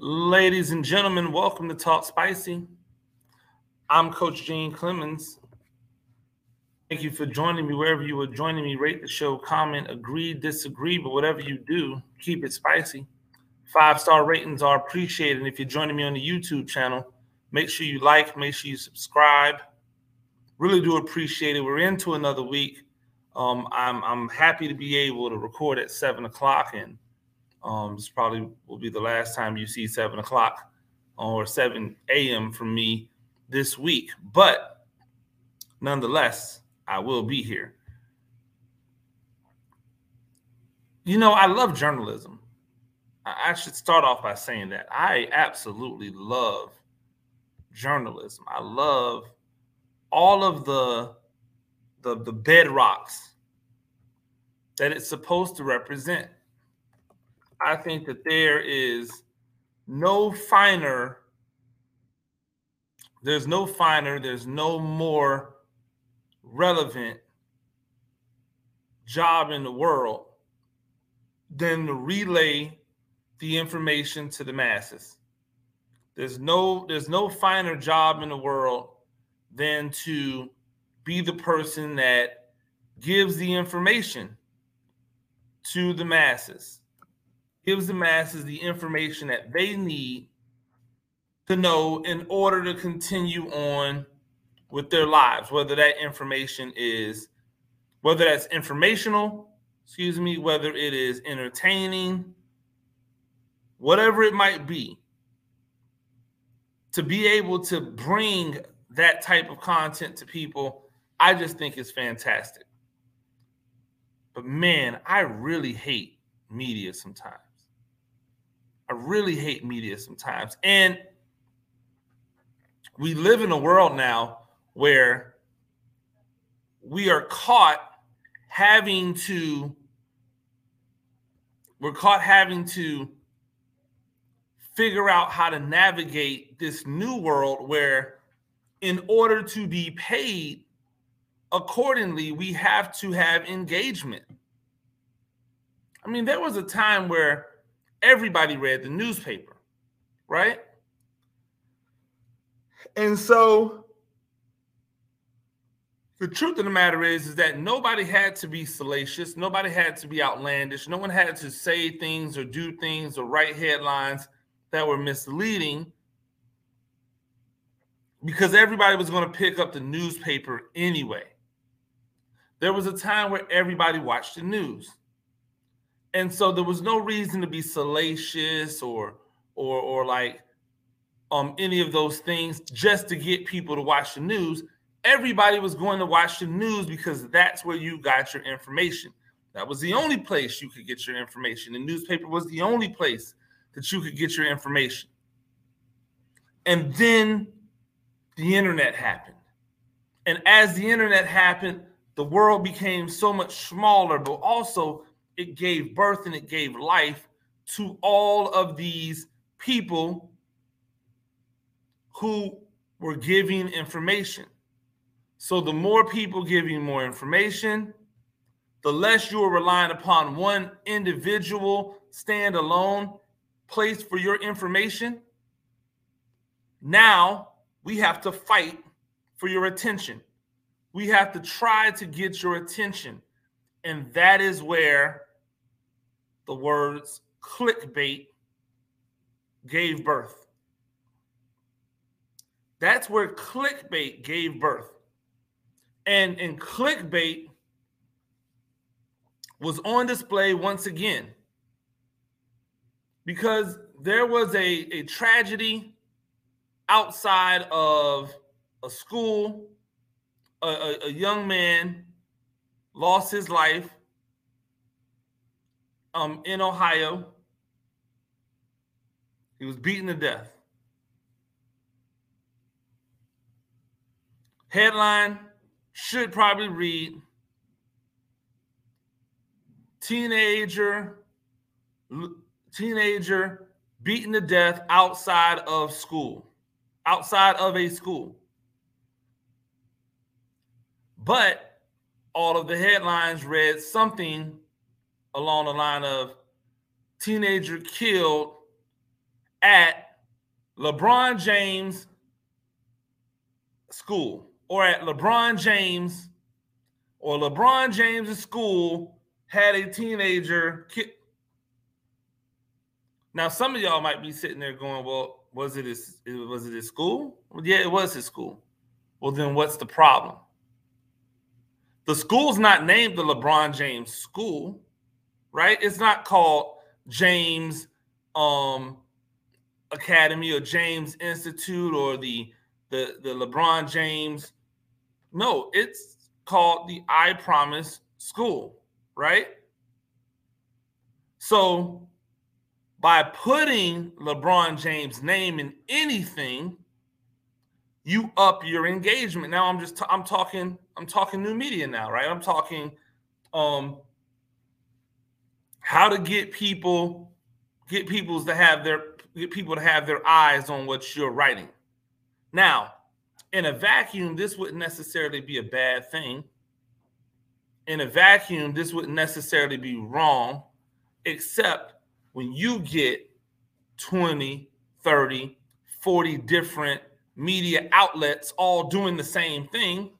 Ladies and gentlemen, welcome to Talk Spicy. I'm Coach Gene Clemons. Thank you for joining me wherever you are joining me. Rate the show, comment, agree, disagree, but whatever you do, keep it spicy. Five star ratings are appreciated. And if you're joining me on the YouTube channel, make sure you like, make sure you subscribe. Really do appreciate it. We're into another week. Um, I'm I'm happy to be able to record at seven o'clock, and um, this probably will be the last time you see seven o'clock or seven a.m. from me this week. But nonetheless, I will be here. You know, I love journalism. I should start off by saying that I absolutely love journalism. I love all of the the, the bedrocks that it's supposed to represent. I think that there is no finer, there's no finer, there's no more relevant job in the world than to relay the information to the masses. There's no there's no finer job in the world than to be the person that gives the information to the masses, gives the masses the information that they need to know in order to continue on with their lives, whether that information is, whether that's informational, excuse me, whether it is entertaining, whatever it might be, to be able to bring that type of content to people, I just think is fantastic. But man, I really hate media sometimes. I really hate media sometimes. And we live in a world now where we are caught having to we're caught having to figure out how to navigate this new world where in order to be paid accordingly, we have to have engagement. I mean, there was a time where everybody read the newspaper, right? And so the truth of the matter is, is that nobody had to be salacious, nobody had to be outlandish, no one had to say things or do things or write headlines that were misleading because everybody was going to pick up the newspaper anyway. There was a time where everybody watched the news. And so there was no reason to be salacious or or or like um any of those things just to get people to watch the news. Everybody was going to watch the news because that's where you got your information. That was the only place you could get your information. The newspaper was the only place that you could get your information. And then the internet happened. And as the internet happened, the world became so much smaller, but also it gave birth and it gave life to all of these people who were giving information. So the more people giving more information, the less you are relying upon one individual standalone place for your information. Now we have to fight for your attention we have to try to get your attention. And that is where the words clickbait gave birth. That's where clickbait gave birth. And, and clickbait was on display once again because there was a, a tragedy outside of a school a, a, a young man lost his life um, in Ohio. He was beaten to death. Headline should probably read teenager teenager beaten to death outside of school outside of a school but all of the headlines read something along the line of teenager killed at LeBron James school or at LeBron James or LeBron James' school had a teenager kid. Now, some of y'all might be sitting there going, "Well, was it his? Was it his school? Well, yeah, it was his school. Well, then what's the problem? The school's not named the LeBron James School, right? It's not called James um, Academy or James Institute or the the the LeBron James. No, it's called the I Promise School, right? So by putting LeBron James' name in anything, you up your engagement. Now I'm just t- I'm talking I'm talking new media now, right? I'm talking um how to get people get people's to have their get people to have their eyes on what you're writing. Now, in a vacuum, this wouldn't necessarily be a bad thing. In a vacuum, this wouldn't necessarily be wrong, except when you get 20, 30, 40 different media outlets all doing the same thing,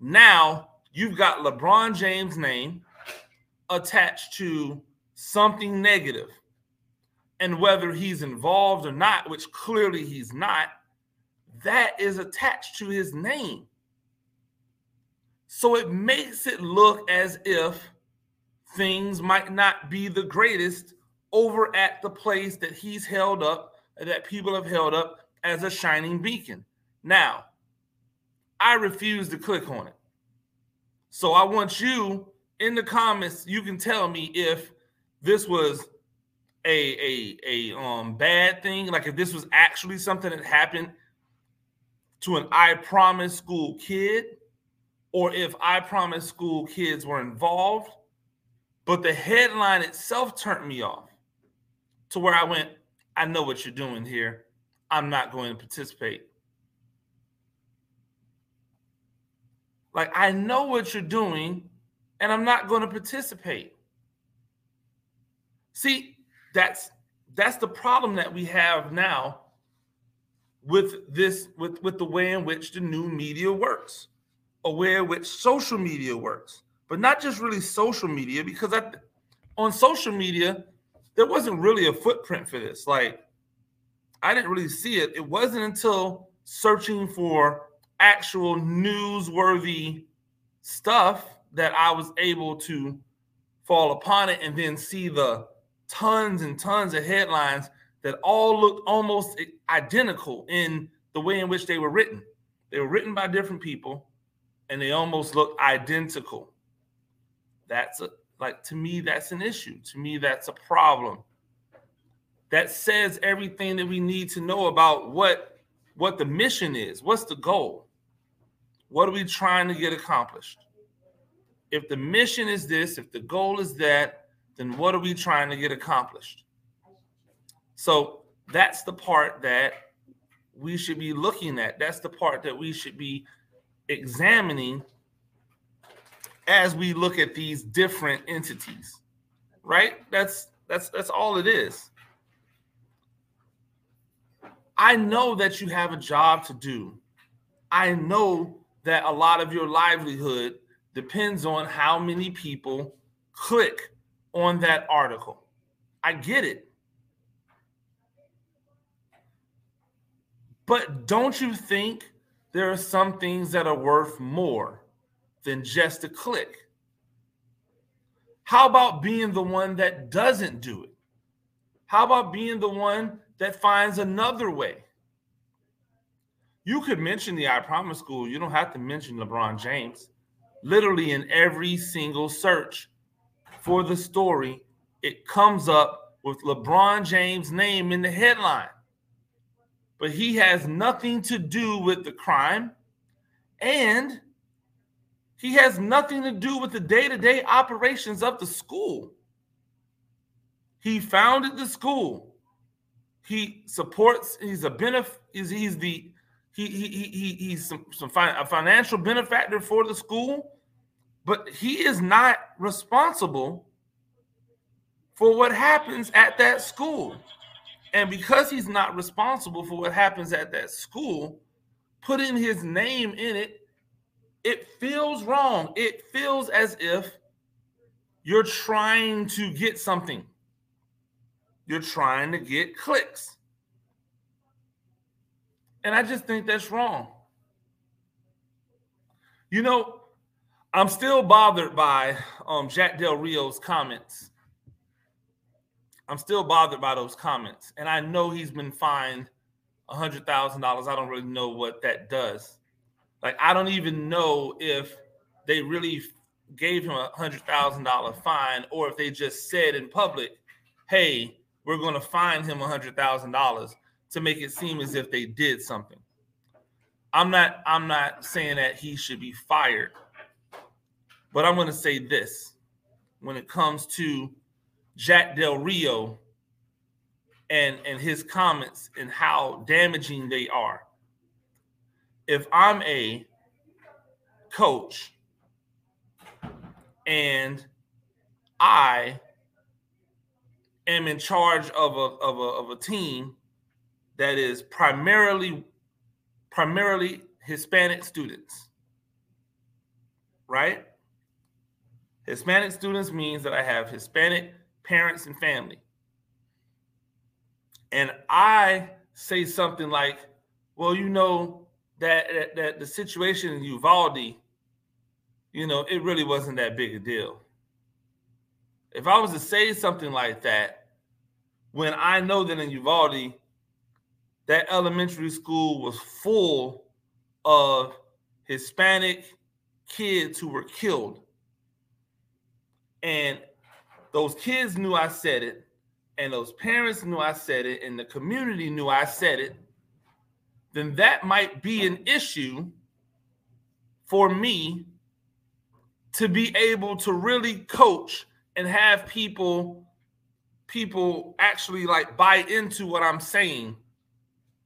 now you've got LeBron James' name attached to something negative. And whether he's involved or not, which clearly he's not, that is attached to his name. So it makes it look as if things might not be the greatest over at the place that he's held up, that people have held up as a shining beacon. Now, I refuse to click on it. So I want you in the comments, you can tell me if this was a a a um bad thing, like if this was actually something that happened to an I Promise school kid, or if I Promise school kids were involved. But the headline itself turned me off to where I went, I know what you're doing here. I'm not going to participate. Like, I know what you're doing, and I'm not going to participate. See, that's that's the problem that we have now with this with with the way in which the new media works or way in which social media works but not just really social media because I, on social media there wasn't really a footprint for this. Like, I didn't really see it. It wasn't until searching for actual newsworthy stuff that I was able to fall upon it and then see the tons and tons of headlines that all looked almost identical in the way in which they were written. They were written by different people and they almost looked identical. That's a like to me, that's an issue. To me, that's a problem. That says everything that we need to know about what what the mission is. What's the goal? What are we trying to get accomplished? If the mission is this, if the goal is that, then what are we trying to get accomplished? So that's the part that we should be looking at. That's the part that we should be examining as we look at these different entities right that's that's that's all it is i know that you have a job to do i know that a lot of your livelihood depends on how many people click on that article i get it but don't you think there are some things that are worth more than just a click? How about being the one that doesn't do it? How about being the one that finds another way? You could mention the I Promise School. You don't have to mention LeBron James. Literally, in every single search for the story, it comes up with LeBron James' name in the headline. But he has nothing to do with the crime. And he has nothing to do with the day-to-day operations of the school. He founded the school. He supports. He's a benefit. He's, he's the he he he he's some, some a financial benefactor for the school, but he is not responsible for what happens at that school. And because he's not responsible for what happens at that school, putting his name in it, it feels wrong. It feels as if you're trying to get something. You're trying to get clicks. And I just think that's wrong. You know, I'm still bothered by um, Jack Del Rio's comments. I'm still bothered by those comments. And I know he's been fined $100,000. I don't really know what that does. Like, I don't even know if they really gave him a $100,000 fine or if they just said in public, hey, we're going to fine him $100,000 to make it seem as if they did something. I'm not I'm not saying that he should be fired. But I'm going to say this when it comes to Jack Del Rio and and his comments and how damaging they are. If I'm a coach and I am in charge of a, of a, of a team that is primarily primarily Hispanic students, right? Hispanic students means that I have Hispanic parents and family. And I say something like, well, you know, that, that, that the situation in Uvalde, you know, it really wasn't that big a deal. If I was to say something like that, when I know that in Uvalde, that elementary school was full of Hispanic kids who were killed. And those kids knew I said it, and those parents knew I said it, and the community knew I said it, then that might be an issue for me to be able to really coach and have people people actually like buy into what I'm saying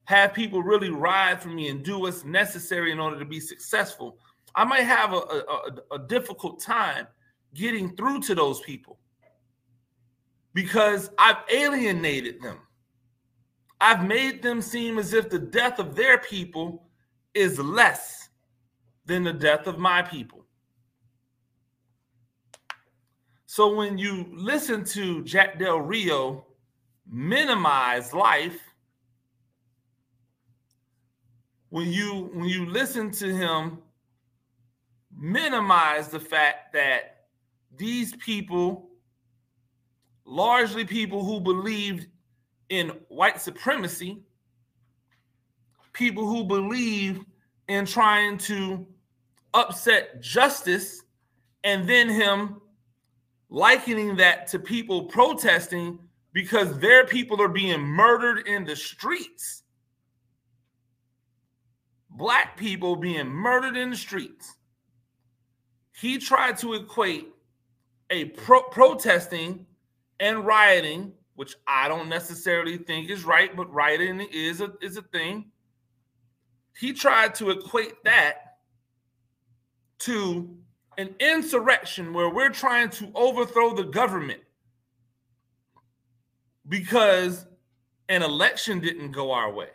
have people really ride for me and do what's necessary in order to be successful, I might have a, a, a, difficult time getting through to those people because I've alienated them. I've made them seem as if the death of their people is less than the death of my people. So when you listen to Jack Del Rio minimize life, when you when you listen to him minimize the fact that these people largely people who believed in white supremacy people who believe in trying to upset justice and then him likening that to people protesting because their people are being murdered in the streets black people being murdered in the streets. He tried to equate a pro- protesting and rioting, which I don't necessarily think is right, but rioting is a is a thing. He tried to equate that to an insurrection where we're trying to overthrow the government because an election didn't go our way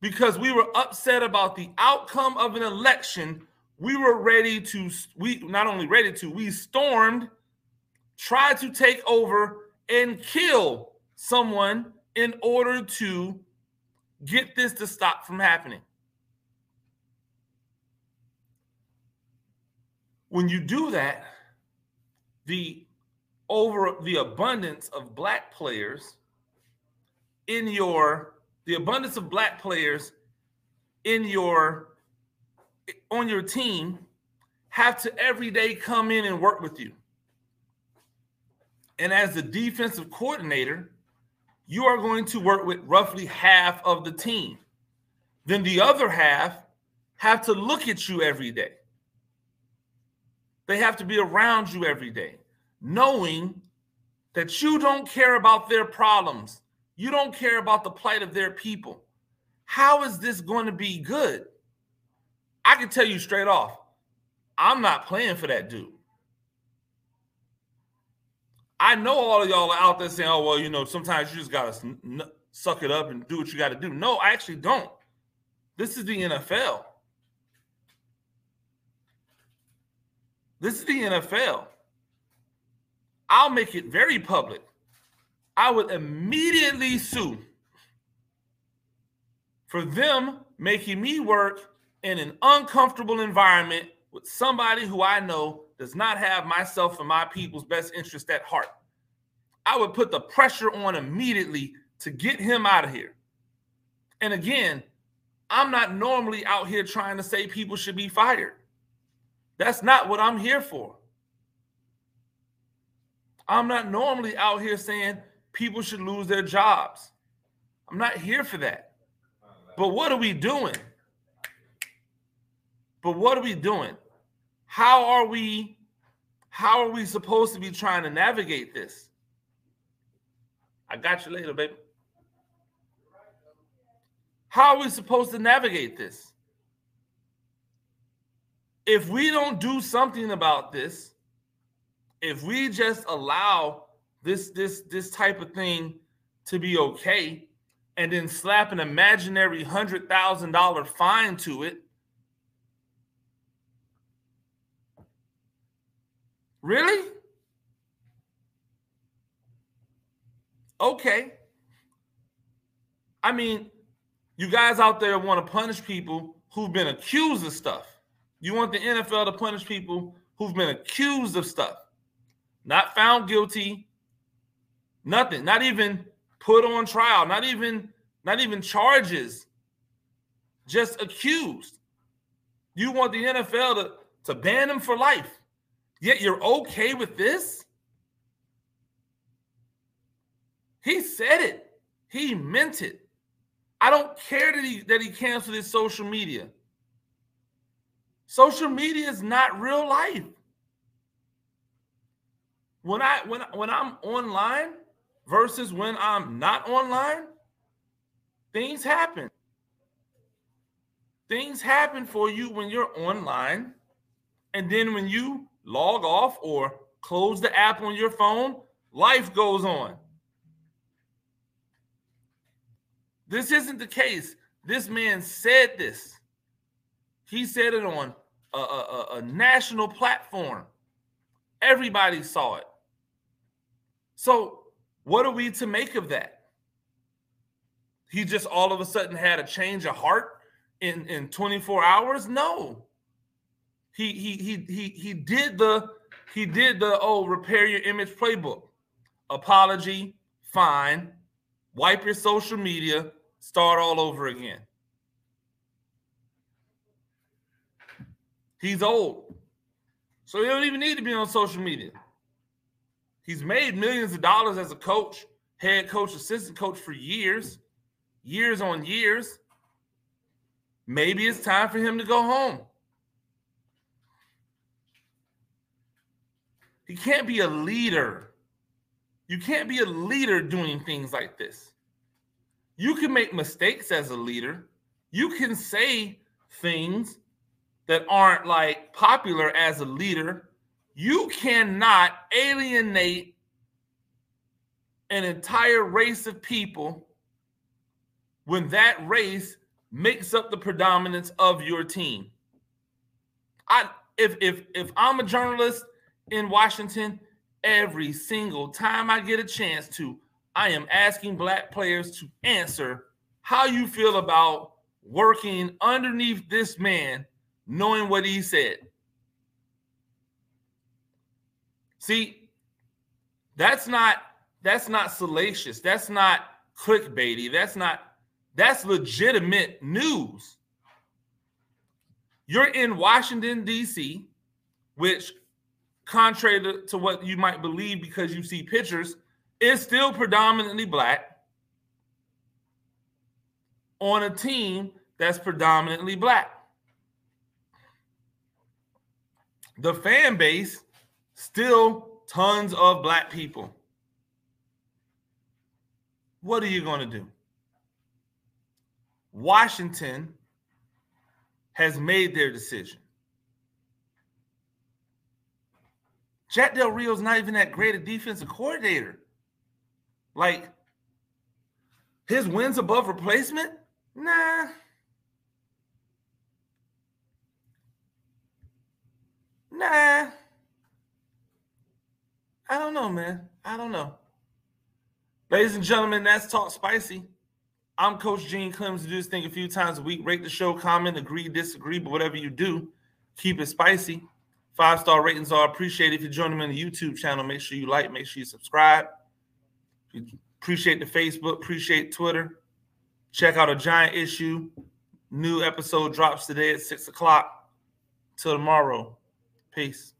because we were upset about the outcome of an election. We were ready to, we not only ready to, we stormed, tried to take over and kill someone in order to get this to stop from happening. When you do that, the over the abundance of black players in your the abundance of black players in your on your team have to every day come in and work with you. And as the defensive coordinator, you are going to work with roughly half of the team. Then the other half have to look at you every day. They have to be around you every day, knowing that you don't care about their problems you don't care about the plight of their people. How is this going to be good? I can tell you straight off, I'm not playing for that dude. I know all of y'all are out there saying, "Oh well, you know, sometimes you just gotta n- suck it up and do what you got to do." No, I actually don't. This is the NFL. This is the NFL. I'll make it very public. I would immediately sue for them making me work in an uncomfortable environment with somebody who I know does not have myself and my people's best interest at heart. I would put the pressure on immediately to get him out of here. And again, I'm not normally out here trying to say people should be fired. That's not what I'm here for. I'm not normally out here saying people should lose their jobs. I'm not here for that. But what are we doing? But what are we doing? How are we how are we supposed to be trying to navigate this? I got you later, baby. How are we supposed to navigate this? If we don't do something about this, if we just allow this this this type of thing to be okay and then slap an imaginary hundred thousand dollar fine to it really? Okay. I mean you guys out there want to punish people who've been accused of stuff. You want the nfl to punish people who've been accused of stuff. Not found guilty, nothing, not even put on trial, not even not even charges, just accused. You want the NFL to, to ban them for life. Yet you're okay with this? He said it. He meant it. I don't care that he that he canceled his social media. Social media is not real life when I when when I'm online versus when I'm not online, things happen. Things happen for you when you're online, and then when you log off or close the app on your phone, life goes on. This isn't the case. This man said this. He said it on a, a, a national platform. Everybody saw it. So, what are we to make of that? He just all of a sudden had a change of heart in in 24 hours? No. He he he he he did the he did the oh repair your image playbook. Apology, fine. Wipe your social media, start all over again. He's old. So he don't even need to be on social media. He's made millions of dollars as a coach, head coach, assistant coach for years, years on years. Maybe it's time for him to go home. He can't be a leader. You can't be a leader doing things like this. You can make mistakes as a leader. You can say things that aren't like popular as a leader, you cannot alienate an entire race of people when that race makes up the predominance of your team. I if if if I'm a journalist in Washington, every single time I get a chance to, I am asking black players to answer how you feel about working underneath this man knowing what he said. See, that's not that's not salacious. That's not clickbaity. That's not that's legitimate news. You're in Washington D.C., which contrary to, to what you might believe because you see pictures, is still predominantly black on a team that's predominantly black. the fan base still tons of black people. What are you going to do? Washington has made their decision. Jack Del Rio's not even that great a defensive coordinator. Like his wins above replacement? Nah. Nah. I don't know, man. I don't know. Ladies and gentlemen, that's Talk Spicy. I'm Coach Gene Clemons. Do this thing a few times a week. Rate the show, comment, agree, disagree, but whatever you do, keep it spicy. Five star ratings are appreciated. If you join them in the YouTube channel, make sure you like, make sure you subscribe. Appreciate the Facebook, appreciate Twitter. Check out a giant issue. New episode drops today at six o'clock. Till tomorrow. Peace.